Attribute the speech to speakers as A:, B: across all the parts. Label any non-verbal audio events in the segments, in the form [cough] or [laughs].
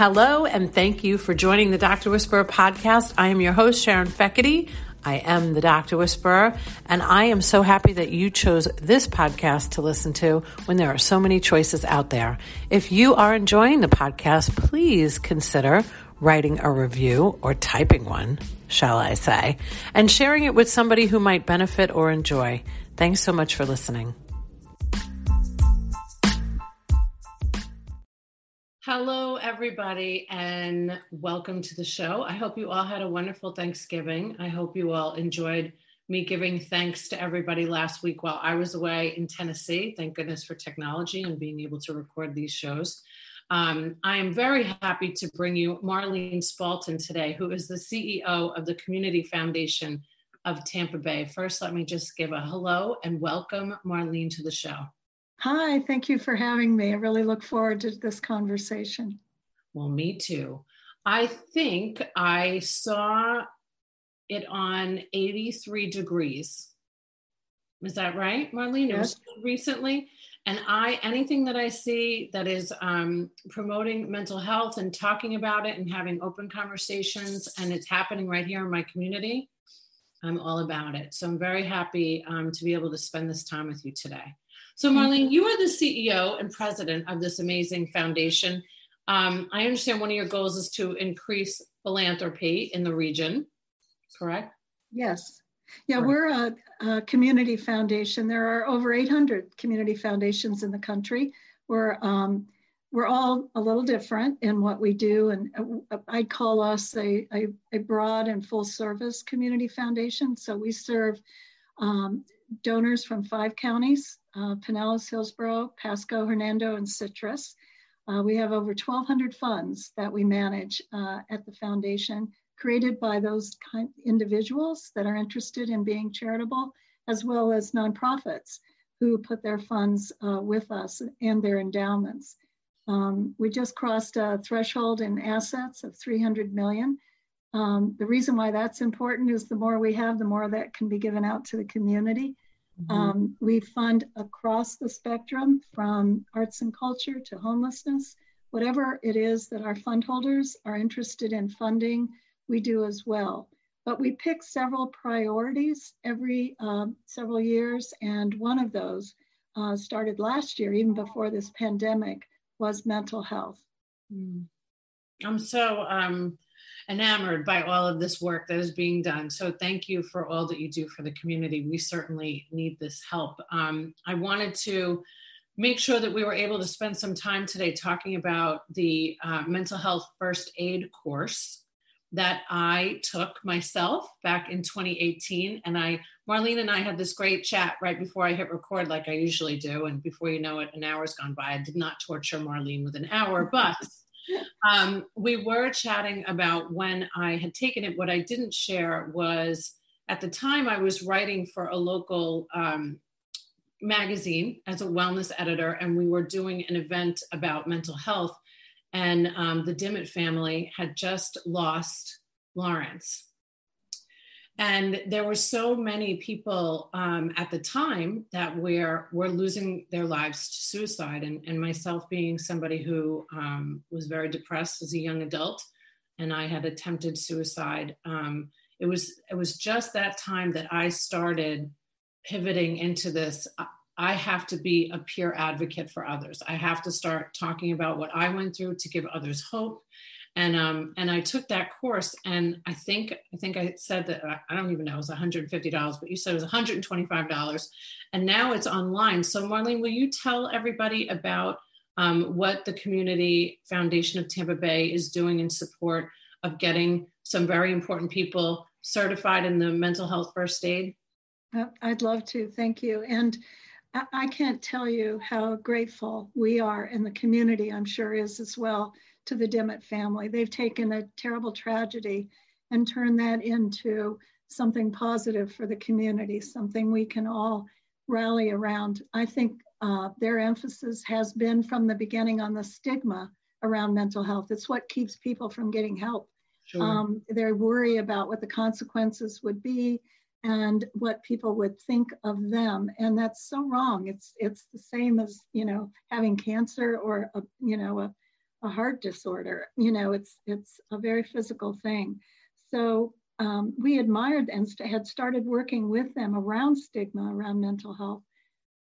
A: Hello, and thank you for joining the Dr. Whisperer podcast. I am your host, Sharon Feckety. I am the Dr. Whisperer, and I am so happy that you chose this podcast to listen to when there are so many choices out there. If you are enjoying the podcast, please consider writing a review or typing one, shall I say, and sharing it with somebody who might benefit or enjoy. Thanks so much for listening. Hello, everybody, and welcome to the show. I hope you all had a wonderful Thanksgiving. I hope you all enjoyed me giving thanks to everybody last week while I was away in Tennessee. Thank goodness for technology and being able to record these shows. Um, I am very happy to bring you Marlene Spalten today, who is the CEO of the Community Foundation of Tampa Bay. First, let me just give a hello and welcome Marlene to the show.
B: Hi, thank you for having me. I really look forward to this conversation.
A: Well, me too. I think I saw it on 83 degrees. Is that right, Marlene? Yes. Recently. And I, anything that I see that is um, promoting mental health and talking about it and having open conversations, and it's happening right here in my community, I'm all about it. So I'm very happy um, to be able to spend this time with you today. So, Marlene, you are the CEO and president of this amazing foundation. Um, I understand one of your goals is to increase philanthropy in the region, correct?
B: Yes. Yeah, right. we're a, a, community foundation. There are over 800 community foundations in the country. We're um, we're all a little different in what we do, and uh, I'd call us a, a, a broad and full service community foundation. So we serve um, donors from five counties uh, Pinellas, Hillsborough, Pasco, Hernando, and Citrus. Uh, we have over 1,200 funds that we manage uh, at the foundation, created by those kind individuals that are interested in being charitable, as well as nonprofits who put their funds uh, with us and their endowments. Um, we just crossed a threshold in assets of 300 million. Um, the reason why that's important is the more we have, the more that can be given out to the community. Mm-hmm. Um, we fund across the spectrum from arts and culture to homelessness. Whatever it is that our fund holders are interested in funding, we do as well. But we pick several priorities every uh, several years, and one of those uh, started last year, even before this pandemic, was mental health.
A: Mm. I'm so um, enamored by all of this work that is being done. So thank you for all that you do for the community. We certainly need this help. Um, I wanted to make sure that we were able to spend some time today talking about the uh, mental health first aid course that I took myself back in 2018. And I, Marlene and I had this great chat right before I hit record, like I usually do. And before you know it, an hour's gone by. I did not torture Marlene with an hour, but um, we were chatting about when I had taken it. What I didn't share was at the time I was writing for a local um, magazine as a wellness editor, and we were doing an event about mental health. And um, the Dimmitt family had just lost Lawrence. And there were so many people um, at the time that were, were losing their lives to suicide. And, and myself being somebody who um, was very depressed as a young adult, and I had attempted suicide. Um, it was it was just that time that I started pivoting into this. I have to be a peer advocate for others. I have to start talking about what I went through to give others hope and um and I took that course and I think I think I said that I don't even know it was $150 but you said it was $125 and now it's online. So Marlene will you tell everybody about um, what the Community Foundation of Tampa Bay is doing in support of getting some very important people certified in the mental health first aid?
B: Uh, I'd love to. Thank you. And I can't tell you how grateful we are and the community I'm sure is as well to the Dimmitt family. They've taken a terrible tragedy and turned that into something positive for the community, something we can all rally around. I think uh, their emphasis has been from the beginning on the stigma around mental health. It's what keeps people from getting help. Sure. Um, they worry about what the consequences would be and what people would think of them and that's so wrong it's it's the same as you know having cancer or a, you know a a heart disorder. You know, it's it's a very physical thing. So um, we admired and had started working with them around stigma, around mental health.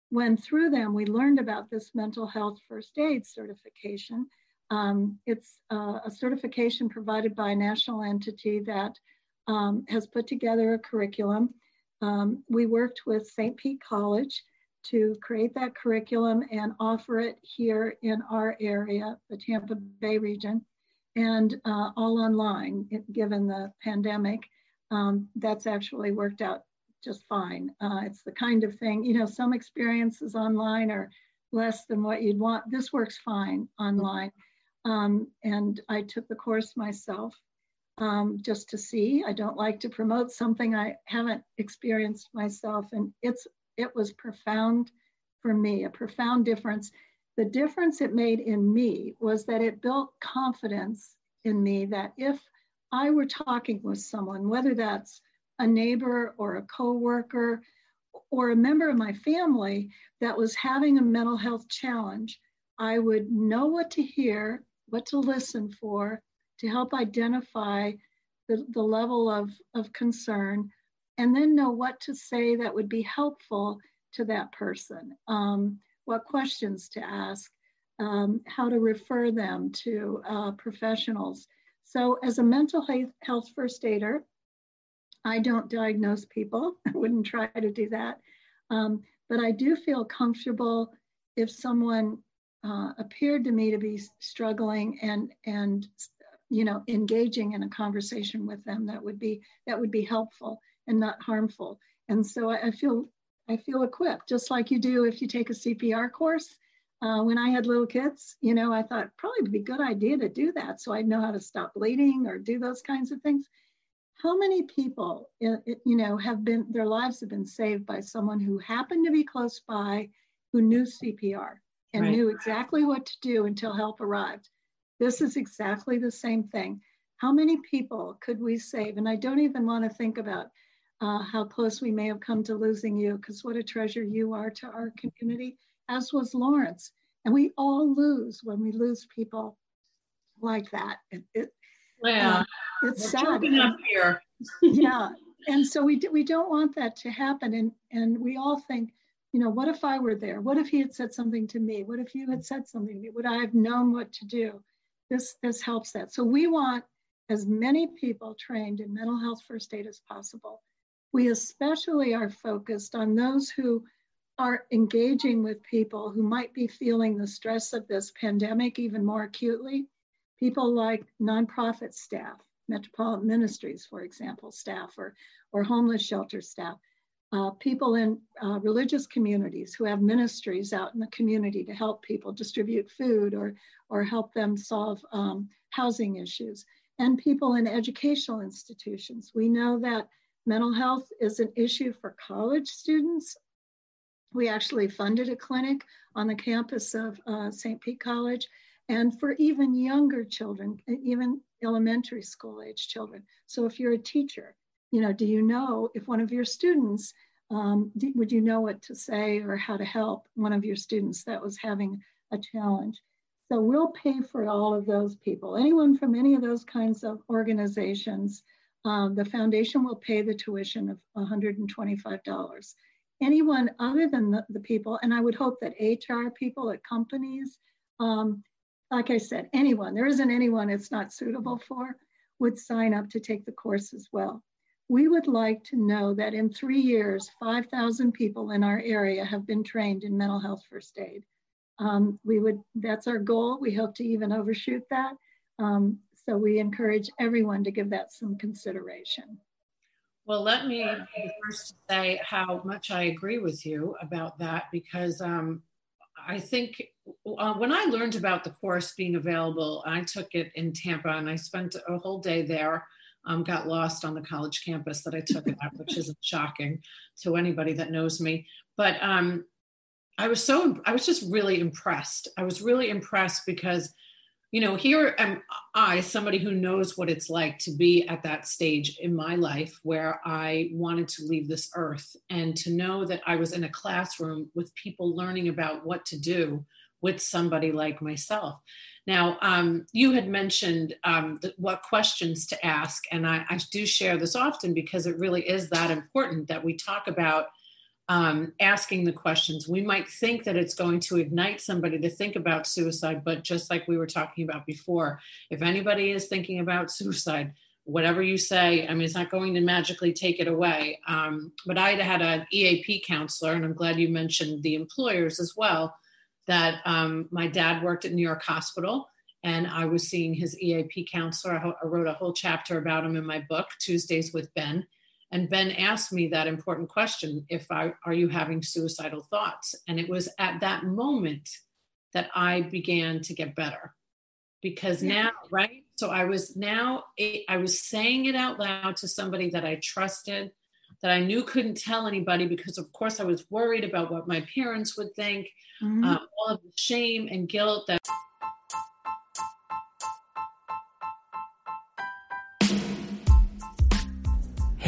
B: When through them we learned about this mental health first aid certification. Um, it's uh, a certification provided by a national entity that um, has put together a curriculum. Um, we worked with St. Pete College to create that curriculum and offer it here in our area, the Tampa Bay region, and uh, all online, given the pandemic. Um, that's actually worked out just fine. Uh, it's the kind of thing, you know, some experiences online are less than what you'd want. This works fine online. Um, and I took the course myself um, just to see. I don't like to promote something I haven't experienced myself. And it's it was profound for me, a profound difference. The difference it made in me was that it built confidence in me that if I were talking with someone, whether that's a neighbor or a coworker or a member of my family that was having a mental health challenge, I would know what to hear, what to listen for, to help identify the, the level of, of concern and then know what to say that would be helpful to that person, um, what questions to ask, um, how to refer them to uh, professionals. So, as a mental health first aider, I don't diagnose people. [laughs] I wouldn't try to do that. Um, but I do feel comfortable if someone uh, appeared to me to be struggling and and you know engaging in a conversation with them that would be that would be helpful and not harmful. And so I, I feel I feel equipped, just like you do if you take a CPR course. Uh, when I had little kids, you know, I thought probably would be a good idea to do that so I'd know how to stop bleeding or do those kinds of things. How many people, you know, have been their lives have been saved by someone who happened to be close by, who knew CPR and right. knew exactly what to do until help arrived. This is exactly the same thing. How many people could we save? And I don't even want to think about uh, how close we may have come to losing you, because what a treasure you are to our community, as was Lawrence. And we all lose when we lose people like that. It, it
A: yeah, uh,
B: it's We're sad.
A: Up here. [laughs]
B: yeah, and so we we don't want that to happen. And and we all think, you know, what if I were there? What if he had said something to me? What if you had said something to me? Would I have known what to do? This this helps that. So we want as many people trained in mental health first aid as possible we especially are focused on those who are engaging with people who might be feeling the stress of this pandemic even more acutely. People like nonprofit staff, Metropolitan Ministries, for example, staff, or, or homeless shelter staff, uh, people in uh, religious communities who have ministries out in the community to help people distribute food or, or help them solve um, housing issues, and people in educational institutions. We know that Mental health is an issue for college students. We actually funded a clinic on the campus of uh, St. Pete College and for even younger children, even elementary school age children. So if you're a teacher, you know, do you know if one of your students, um, would you know what to say or how to help one of your students that was having a challenge? So we'll pay for all of those people. Anyone from any of those kinds of organizations um, the foundation will pay the tuition of $125. Anyone other than the, the, people, and I would hope that HR people at companies, um, like I said, anyone, there isn't anyone it's not suitable for, would sign up to take the course as well. We would like to know that in three years, 5,000 people in our area have been trained in mental health first aid. Um, we would, that's our goal. We hope to even overshoot that. Um, so we encourage everyone to give that some consideration.
A: Well, let me first say how much I agree with you about that because um, I think uh, when I learned about the course being available, I took it in Tampa and I spent a whole day there. Um, got lost on the college campus that I took it at, which isn't shocking to anybody that knows me. But um, I was so, I was just really impressed. I was really impressed because you know, here am I, somebody who knows what it's like to be at that stage in my life where I wanted to leave this earth and to know that I was in a classroom with people learning about what to do with somebody like myself. Now, um, you had mentioned um, the, what questions to ask, and I, I, do share this often because it really is that important that we talk about um, asking the questions. We might think that it's going to ignite somebody to think about suicide, but just like we were talking about before, if anybody is thinking about suicide, whatever you say, I mean, it's not going to magically take it away. Um, but I had an EAP counselor, and I'm glad you mentioned the employers as well. That um, my dad worked at New York Hospital, and I was seeing his EAP counselor. I, I wrote a whole chapter about him in my book, Tuesdays with Ben. And Ben asked me that important question: If I are you having suicidal thoughts? And it was at that moment that I began to get better because yeah. now, right? So I was now, I was saying it out loud to somebody that I trusted, that I knew couldn't tell anybody because, of course, I was worried about what my parents would think, mm-hmm. uh, all of the shame and guilt that.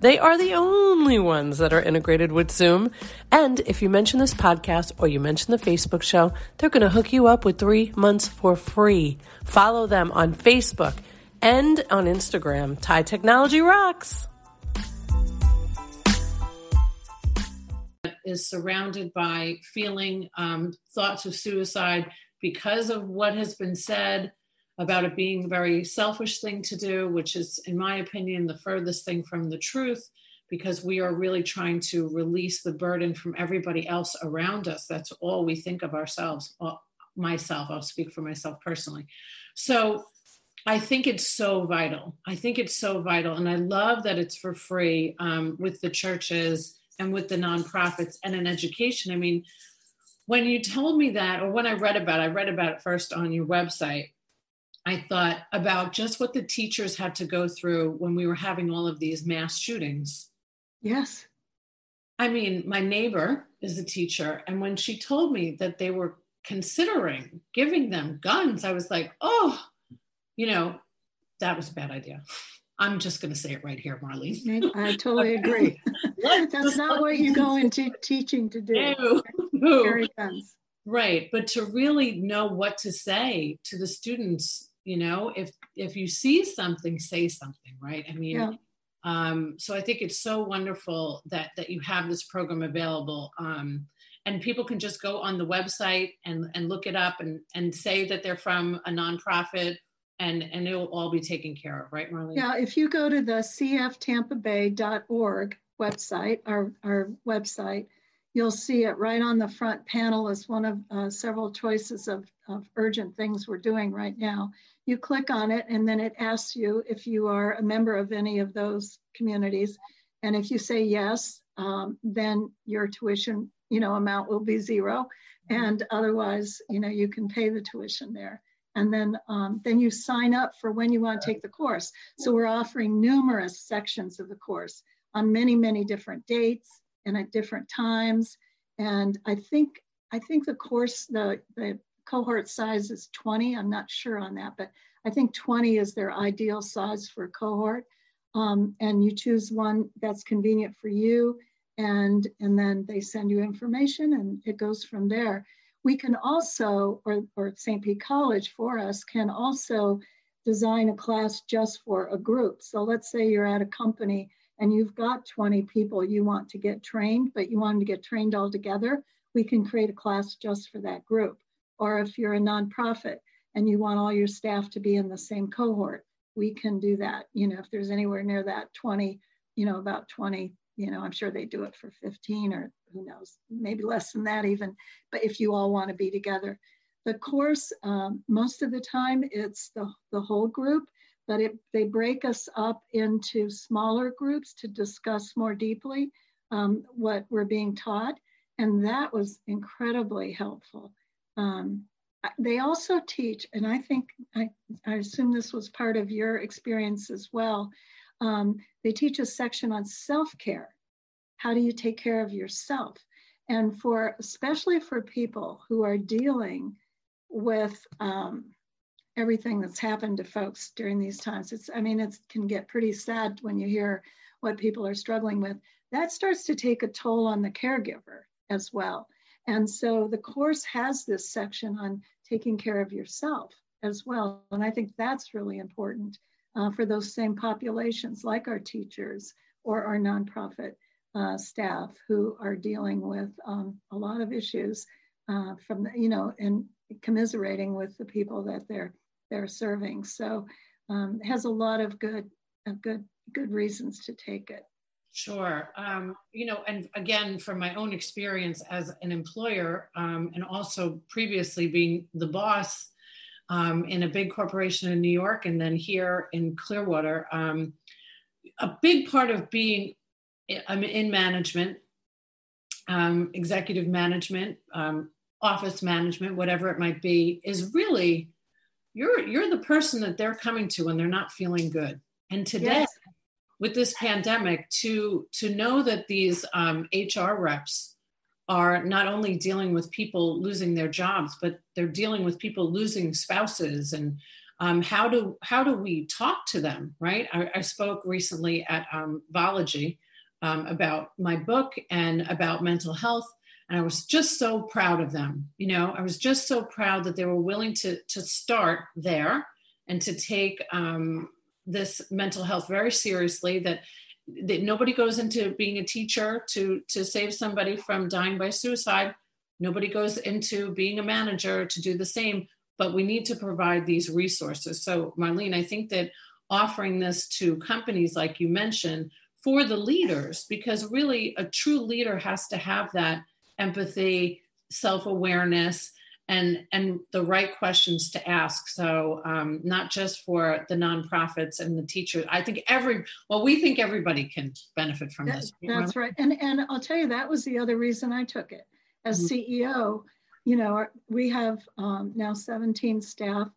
C: They are the only ones that are integrated with Zoom. And if you mention this podcast or you mention the Facebook show, they're going to hook you up with three months for free. Follow them on Facebook and on Instagram. TIE Technology Rocks.
A: Is surrounded by feeling um, thoughts of suicide because of what has been said about it being a very selfish thing to do, which is, in my opinion, the furthest thing from the truth, because we are really trying to release the burden from everybody else around us. That's all we think of ourselves. Well, myself, I'll speak for myself personally. So I think it's so vital. I think it's so vital. And I love that it's for free um, with the churches and with the nonprofits and in education. I mean, when you told me that, or when I read about it, I read about it first on your website I thought about just what the teachers had to go through when we were having all of these mass shootings.
B: Yes.
A: I mean, my neighbor is a teacher, and when she told me that they were considering giving them guns, I was like, oh, you know, that was a bad idea. I'm just going to say it right here, Marlene.
B: I totally [laughs] agree. That's not what you go into teaching to do. No, no. Carry guns.
A: Right, but to really know what to say to the students you know if if you see something say something right? I mean yeah. um so i think it's so wonderful that that you have this program available um and people can just go on the website and and look it up and and say that they're from a nonprofit and and it will all be taken care of right marlene?
B: Yeah if you go to the cftampabay.org website our our website you'll see it right on the front panel as one of uh, several choices of, of urgent things we're doing right now you click on it and then it asks you if you are a member of any of those communities. And if you say yes, um, then your tuition, you know, amount will be zero. And otherwise, you know, you can pay the tuition there. And then, um, then you sign up for when you want to take the course. So we're offering numerous sections of the course on many, many different dates and at different times. And I think I think the course, the, the cohort size is 20. I'm not sure on that, but I think 20 is their ideal size for a cohort. Um, and you choose one that's convenient for you and, and then they send you information and it goes from there. We can also, or, or St. Pete College for us, can also design a class just for a group. So let's say you're at a company and you've got 20 people you want to get trained, but you want them to get trained all together, we can create a class just for that group or if you're a nonprofit and you want all your staff to be in the same cohort, we can do that. You know, if there's anywhere near that 20, you know, about 20, you know, I'm sure they do it for 15 or who knows, maybe less than that even. But if you all want to be together, the course, um, most of the time it's the, the whole group, but it, they break us up into smaller groups to discuss more deeply um, what we're being taught. And that was incredibly helpful. Um, they also teach, and I think, I, I assume this was part of your experience as well. Um, they teach a section on self care. How do you take care of yourself? And for, especially for people who are dealing with um, everything that's happened to folks during these times, it's, I mean, it can get pretty sad when you hear what people are struggling with. That starts to take a toll on the caregiver as well. And so the course has this section on taking care of yourself as well. And I think that's really important uh, for those same populations, like our teachers or our nonprofit uh, staff who are dealing with um, a lot of issues uh, from the, you know, and commiserating with the people that they're they're serving. So um, has a lot of good, good, good reasons to take it.
A: Sure. Um, you know, and again, from my own experience as an employer um, and also previously being the boss um, in a big corporation in New York and then here in Clearwater, um, a big part of being I'm in management, um, executive management, um, office management, whatever it might be, is really you're you're the person that they're coming to when they're not feeling good. And today, yes with this pandemic to to know that these um, HR reps are not only dealing with people losing their jobs, but they're dealing with people losing spouses and um, how do how do we talk to them, right? I, I spoke recently at um, Vology um, about my book and about mental health, and I was just so proud of them. You know, I was just so proud that they were willing to to start there and to take um, this mental health very seriously that that nobody goes into being a teacher to to save somebody from dying by suicide. Nobody goes into being a manager to do the same but we need to provide these resources. So marlene i think that offering this to companies like you mentioned for the leaders because really a true leader has to have that empathy self-awareness and and the right questions to ask. So um, not just for the nonprofits and the teachers i think every well we think everybody can benefit from
B: that,
A: this
B: that's right. And and i'll tell you that was the other reason i took it. As mm-hmm. ceo you know we have um, now 17 staff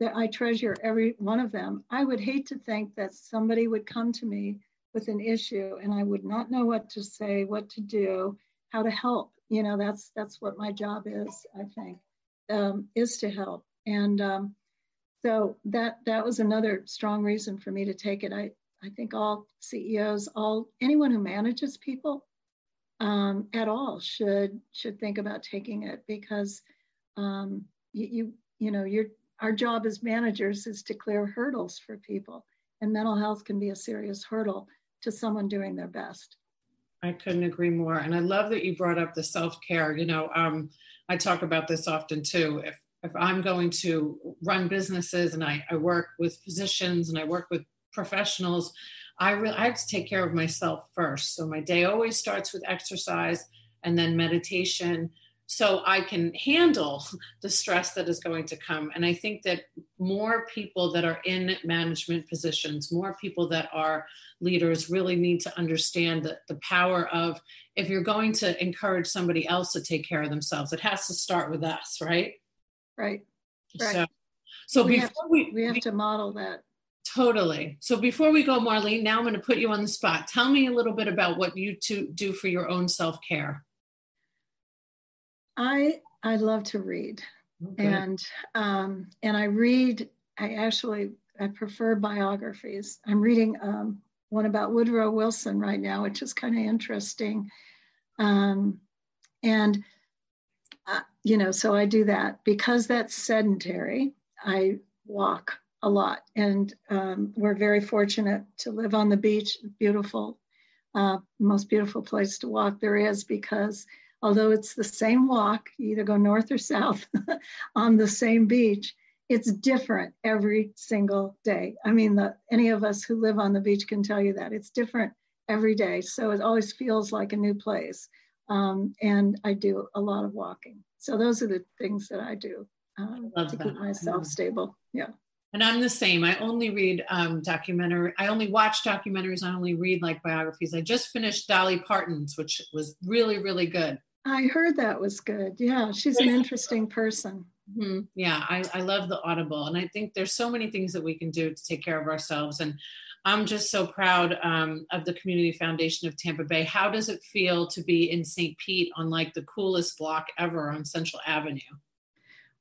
B: that i treasure every one of them. I would hate to think that somebody would come to me with an issue and i would not know what to say what to do how to help. You know that's that's what my job is i think um, is to help. And um, so that that was another strong reason for me to take it. I, I think all CEOs, all anyone who manages people um, at all should should think about taking it because um, you, you you know your our job as managers is to clear hurdles for people, and mental health can be a serious hurdle to someone doing their best.
A: I couldn't agree more. And I love that you brought up the self care. You know, um, I talk about this often too. If if I'm going to run businesses and I, I work with physicians and I work with professionals, I really I have to take care of myself first. So my day always starts with exercise and then meditation so I can handle [laughs] the stress that is going to come. And I think that more people that are in management positions, more people that are leaders really need to understand the, the power of if you're going to encourage somebody else to take care of themselves, it has to start with us, right?
B: Right. right.
A: So, so
B: we
A: before
B: have,
A: we,
B: we have to model that.
A: Totally. So before we go, Marlene, now I'm going to put you on the spot. Tell me a little bit about what you two do for your own self care.
B: I I love to read, okay. and um, and I read. I actually I prefer biographies. I'm reading um, one about Woodrow Wilson right now, which is kind of interesting, um, and uh, you know, so I do that because that's sedentary. I walk a lot, and um, we're very fortunate to live on the beach. Beautiful, uh, most beautiful place to walk there is because although it's the same walk, you either go north or south [laughs] on the same beach, it's different every single day. I mean, the, any of us who live on the beach can tell you that it's different every day. So it always feels like a new place. Um, and I do a lot of walking. So those are the things that I do um, to that. keep myself stable. Yeah.
A: And I'm the same. I only read um, documentary. I only watch documentaries. I only read like biographies. I just finished Dolly Parton's, which was really, really good.
B: I heard that was good. Yeah, she's an interesting person.
A: Mm-hmm. Yeah, I, I love the Audible. And I think there's so many things that we can do to take care of ourselves. And I'm just so proud um, of the Community Foundation of Tampa Bay. How does it feel to be in St. Pete on like the coolest block ever on Central Avenue?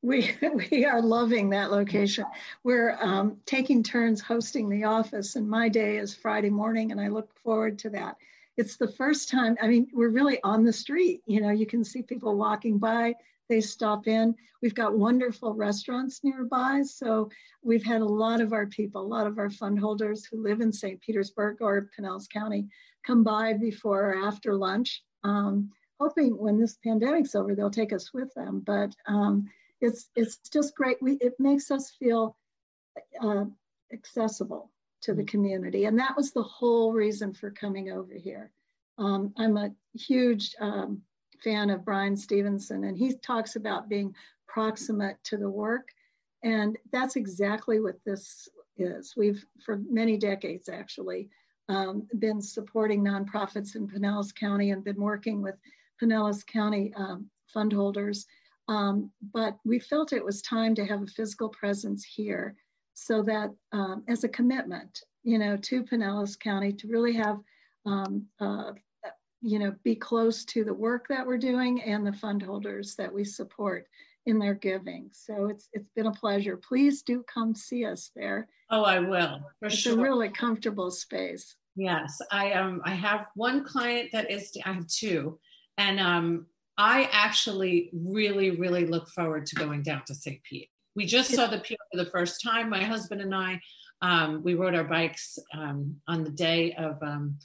B: We, [laughs] we are loving that location. We're um, taking turns hosting the office, and my day is Friday morning, and I look forward to that. It's the first time, I mean, we're really on the street. You know, you can see people walking by, they stop in. We've got wonderful restaurants nearby. So we've had a lot of our people, a lot of our fund holders who live in St. Petersburg or Pinellas County come by before or after lunch, um, hoping when this pandemic's over, they'll take us with them. But um, it's, it's just great. We, it makes us feel uh, accessible to the community. And that was the whole reason for coming over here. Um, I'm a huge um, fan of Bryan Stevenson, and he talks about being proximate to the work. And that's exactly what this is. We've, for many decades actually, um, been supporting nonprofits in Pinellas County and been working with Pinellas County um, fund holders. Um, but we felt it was time to have a physical presence here so that um, as a commitment, you know, to Pinellas County to really have um, uh, you know, be close to the work that we're doing and the fund holders that we support in their giving. So it's it's been a pleasure. Please do come see us there.
A: Oh, I will. For
B: it's
A: sure.
B: a really comfortable space.
A: Yes, I um I have one client that is I have two, and um I actually really really look forward to going down to St. Pete. We just saw the pier for the first time. My husband and I, um, we rode our bikes um, on the day of um,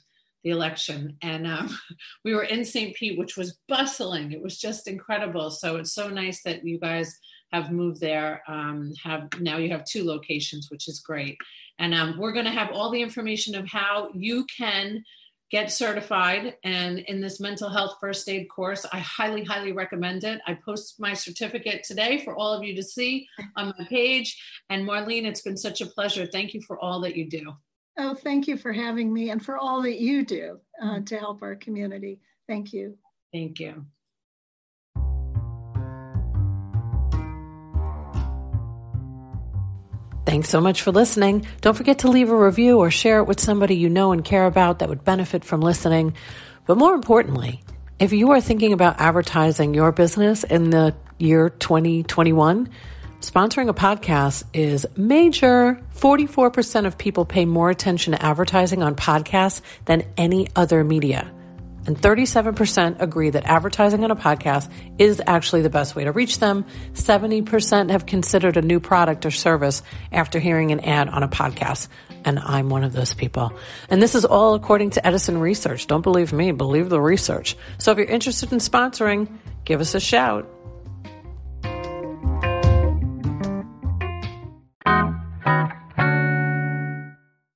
A: the election. And um, [laughs] we were in St. Pete, which was bustling. It was just incredible. So it's so nice that you guys have moved there. Um, have now you have two locations, which is great. And um, we're going to have all the information of how you can get certified and in this mental health first aid course i highly highly recommend it i post my certificate today for all of you to see on my page and marlene it's been such a pleasure thank you for all that you do
B: Oh, thank you for having me and for all that you do uh, to help our community. Thank you.
A: Thank you.
C: Thanks so much for listening. Don't forget to leave a review or share it with somebody you know and care about that would benefit from listening. But more importantly, if you are thinking about advertising your business in the year 2021, Sponsoring a podcast is major. 44% of people pay more attention to advertising on podcasts than any other media. And 37% agree that advertising on a podcast is actually the best way to reach them. 70% have considered a new product or service after hearing an ad on a podcast. And I'm one of those people. And this is all according to Edison Research. Don't believe me, believe the research. So if you're interested in sponsoring, give us a shout.